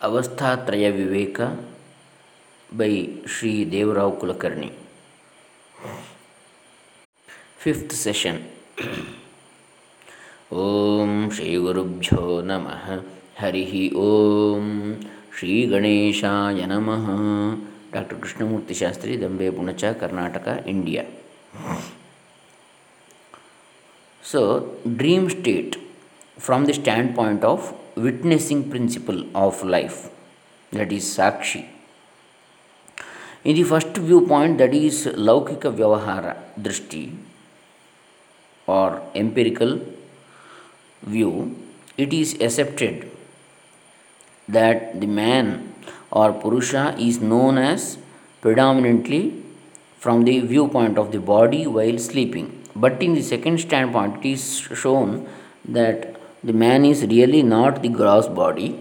ಅವಸ್ಥಾತ್ರಯ Viveka by Shri Devarao Kulkarni fifth session ಓಂ ಶ್ರೀ ಗುರುಭ್ಯೋ ನಮಃ ಹರಿ ಓಂ ಶ್ರೀ ಗಣೇಶಾಯ ನಮಃ doctor Krishnamurthy Shastri Dambe Punacha Karnataka India so dream state from the standpoint of witnessing principle of life, that is Sakshi. In the first viewpoint, that is Laukika Vyavahara Drishti or empirical view, it is accepted that the man or Purusha is known as predominantly from the viewpoint of the body while sleeping. But in the second standpoint, it is shown that the man is really not the gross body.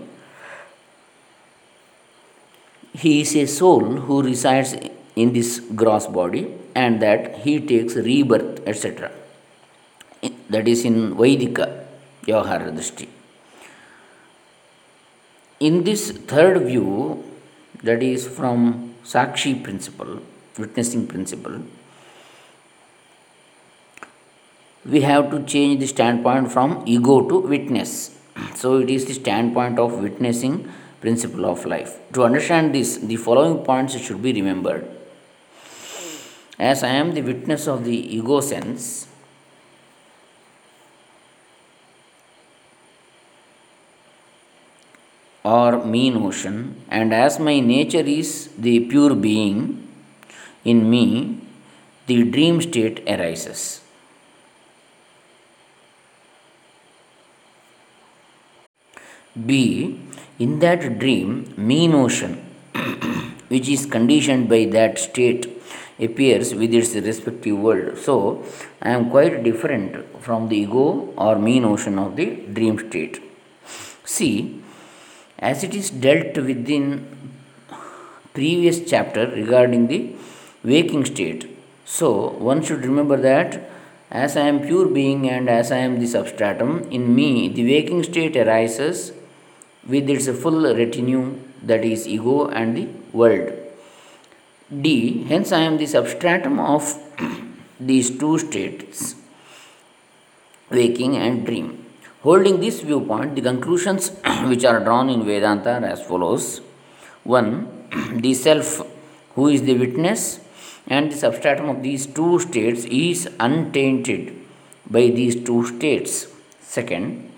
He is a soul who resides in this gross body and that he takes rebirth, etc. That is in Vaidika Vyavahara. In this third view, that is from Sakshi principle, witnessing principle, we have to change the standpoint from ego to witness. So, it is the standpoint of witnessing principle of life. To understand this, the following points should be remembered. As I am the witness of the ego sense, or me notion, and as my nature is the pure being in me, the dream state arises. B. In that dream, me notion, which is conditioned by that state, appears with its respective world. So, I am quite different from the ego or me notion of the dream state. C. As it is dealt with in previous chapter regarding the waking state, so one should remember that as I am pure being and as I am the substratum, in me the waking state arises with its full retinue that is ego and the world. D. Hence, I am the substratum of these two states, waking and dream. Holding this viewpoint, the conclusions which are drawn in Vedanta are as follows 1. The self, who is the witness and the substratum of these two states, is untainted by these two states. Second,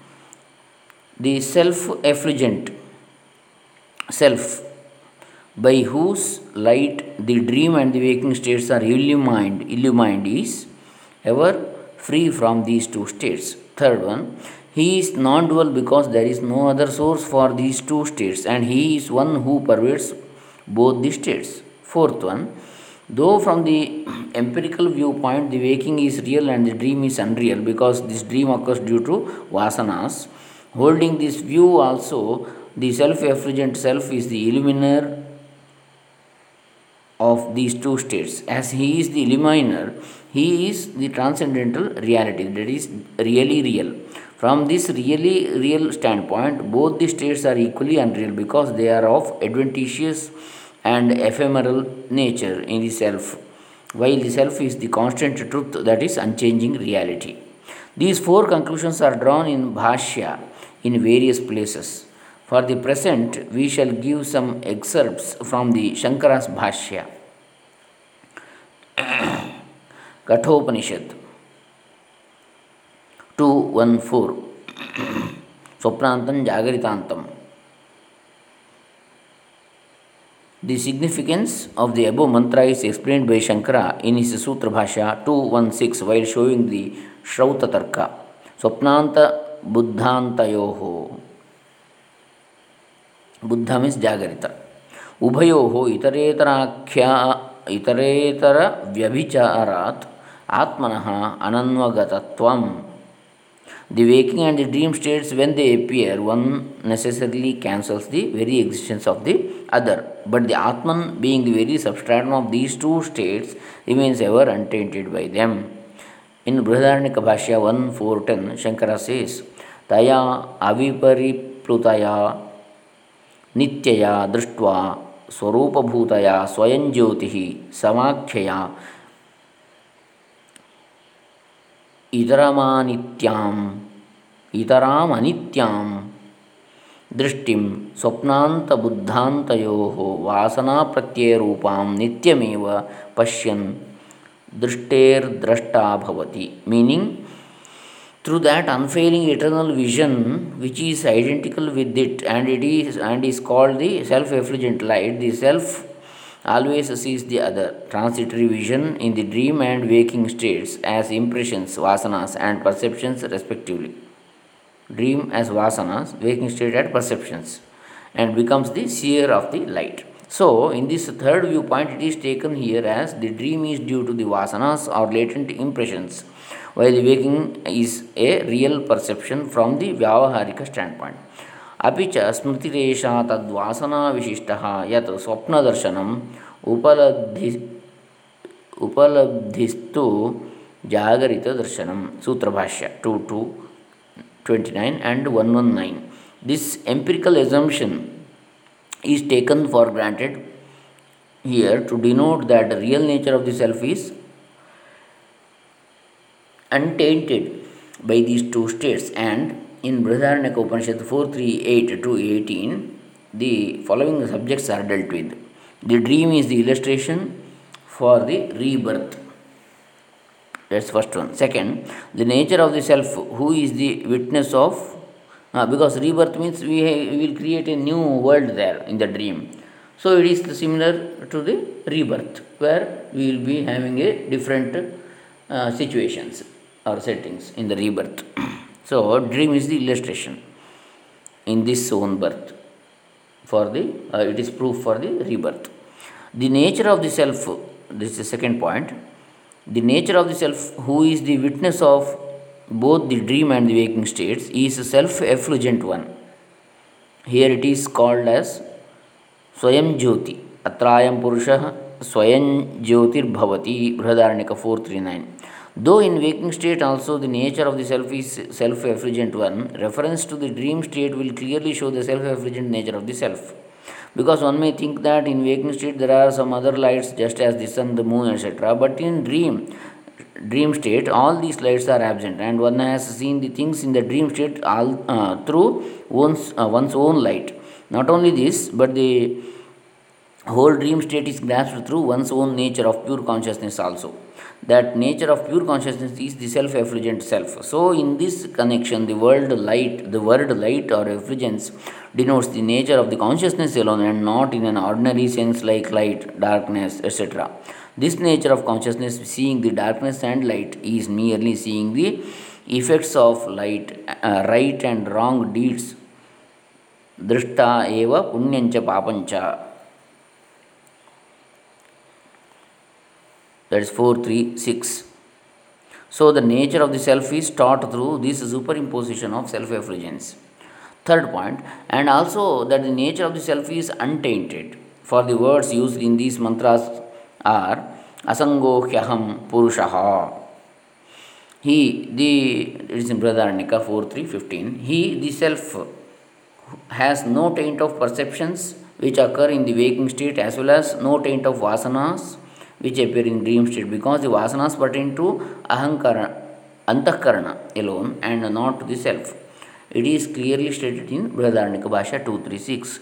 the self effulgent self by whose light the dream and the waking states are illumined, illumined is ever free from these two states. Third one, he is non dual because there is no other source for these two states and he is one who pervades both the states. Fourth one, though from the empirical viewpoint the waking is real and the dream is unreal because this dream occurs due to vasanas Holding this view also, the self effulgent self is the illuminer of these two states. As he is the illuminer, he is the transcendental reality, that is really real. From this really real standpoint, both the states are equally unreal because they are of adventitious and ephemeral nature in the self, while the self is the constant truth that is unchanging reality. These four conclusions are drawn in Bhashya in various places. For the present, we shall give some excerpts from the Shankara's Bhashya. Kathopanishad 214 Swapnantam Jagaritantam The significance of the above mantra is explained by Shankara in his Sutra Bhashya 216 while showing the Shrauta Tarka. Swapnanta बुद्धान्तयो बुद्ध means जागरित उभयो इतरेतराख्या इतरेतर व्यभिचारात् आत्मन अनन्वगतत्वम The waking and the dream states, when they appear, one necessarily cancels the very existence of the other. But the Atman, being the very substratum of these two states, remains ever untainted by them. ಇನ್ನು ಬೃಹದಾರಣ್ಯಕ ಭಾಷೆಯ one, four, ten, Shankara, says. ತಯಾ ಅವಿಪರಿಪ್ಲುತಯ, ನಿತ್ಯಯ ದೃಷ್ಟ್ವಾ, ಸ್ವರೂಪಭೂತಯ, ಸ್ವಯಂ ಜ್ಯೋತಿ, ಸಮಾಖ್ಯೆಯ, ಇತರಮಾನಿತ್ಯಾಂ, ಇತರಾಮನಿತ್ಯಾಂ, ದೃಷ್ಟಿಂ ಸ್ವಪ್ನಾಂತಬುದ್ಧಾಂತಯೋ, ವಾಸನಾಪ್ರತ್ಯಯರೂಪಾಂ, ನಿತ್ಯಮೇವ ಪಶ್ಯನ್ ದೃಷ್ಟೇರ್ದ್ರಷ್ಟಾ ಭವತಿ meaning through that unfailing eternal vision which is identical with it and it is and is called the self effulgent light the self always sees the other. Transitory vision in the dream and waking states as impressions vasanas and perceptions respectively. Dream as vasanas waking state as perceptions and becomes the seer of the light. so in this third viewpoint it is taken here as the dream is due to the vasanas or latent impressions while the waking is a real perception from the Vyavaharika standpoint. अपि च स्मृतिरेषा तद्वासनाविशिष्टः यत् स्वप्नदर्शनम् उपलब्धि उपलब्धिस्तु जागरितदर्शनं सूत्रभाष्य to to twenty nine and one one nine this एम्पिरिकल् assumption is taken for granted here to denote that the real nature of the self is untainted by these two states and in Brihadaranyaka Upanishad 438 to 18 the following subjects are dealt with. The dream is the illustration for the rebirth. That's first one. Second, the nature of the self, who is the witness of because rebirth means we, we will create a new world there in the dream. So it is similar to the rebirth where we will be having a different uh, situations or settings in the rebirth. so, dream is the illustration in this own birth for the uh, it is proof for the rebirth. The nature of the self, this is the second point. The nature of the self, who is the witness of both the dream and the waking states, is a self effulgent one. Here it is called as Swayam Jyoti. Atrayam Purusha Swayam Jyotirbhavati Brihadaranyaka 439. Though in waking state also the nature of the self is self effulgent one, reference to the dream state will clearly show the self effulgent nature of the self. Because one may think that in waking state there are some other lights just as the sun, the moon, etc. But in dream, dream state, all these lights are absent, and one has seen the things in the dream state all uh, through one's uh, one's own light. Not only this, but the whole dream state is grasped through one's own nature of pure consciousness also that nature of pure consciousness is the self effulgent self. So, in this connection, the word light, the word light or effulgence denotes the nature of the consciousness alone and not in an ordinary sense like light, darkness, etc. This nature of consciousness, seeing the darkness and light, is merely seeing the effects of light, uh, right and wrong deeds. ದೃಷ್ಟ eva punyancha ಪಾಪಂಚ that is 4 3 6 so the nature of the self is taught through this superimposition of self effulgence third point and also that the nature of the self is untainted. For the words used in these mantras are asangohyaham purushaha he the it is in Brihadaranyaka 4 3 15 he the self has no taint of perceptions which occur in the waking state as well as no taint of vasanas which appear in dream state because the vasanas pertain to ahankara, antahkarana alone and not the self. It is clearly stated in Brihadaranyaka Bhashya 236.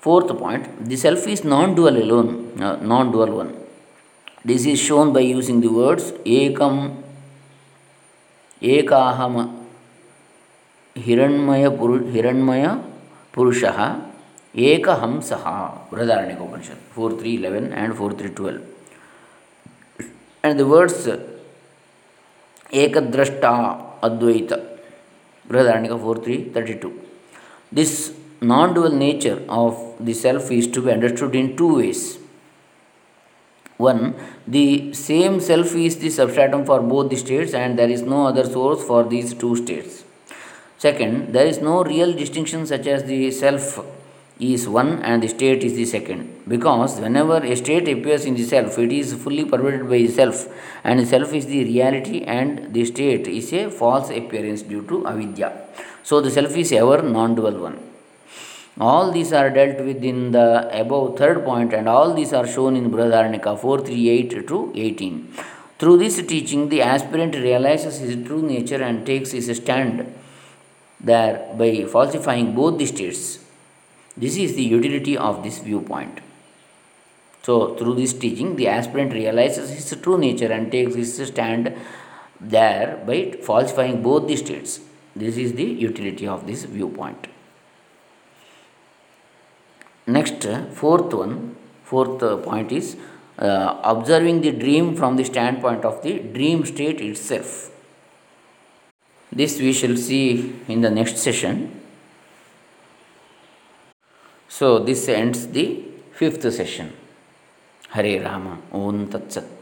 Fourth point, the self is non-dual alone, uh, non-dual one. This is shown by using the words ekam, ekaham, hiranmaya, hiranmaya purushaha एक हंस Brihadaranya Upanishad four three eleven and four three twelve and the words एक दृष्टा अद्वैत Brihadaranya four three thirty two this non dual nature of the self is to be understood in two ways one the same self is the substratum for both the states and there is no other source for these two states second there is no real distinction such as the self is one and the state is the second. Because whenever a state appears in the self it is fully pervaded by the self. And self is the reality and the state is a false appearance due to avidya. So the self is ever non-dual one. All these are dealt with in the above third point and all these are shown in Brihadaranyaka 438 to 18 through this teaching the aspirant realizes his true nature and takes his stand there by falsifying both the states this is the utility of this viewpoint. So, through this teaching, the aspirant realizes his true nature and takes his stand there by falsifying both the states. This is the utility of this viewpoint. Next, fourth one, fourth point is uh, observing the dream from the standpoint of the dream state itself. This we shall see in the next session. Ends the fifth session. Hare Rama. Om Tat Sat.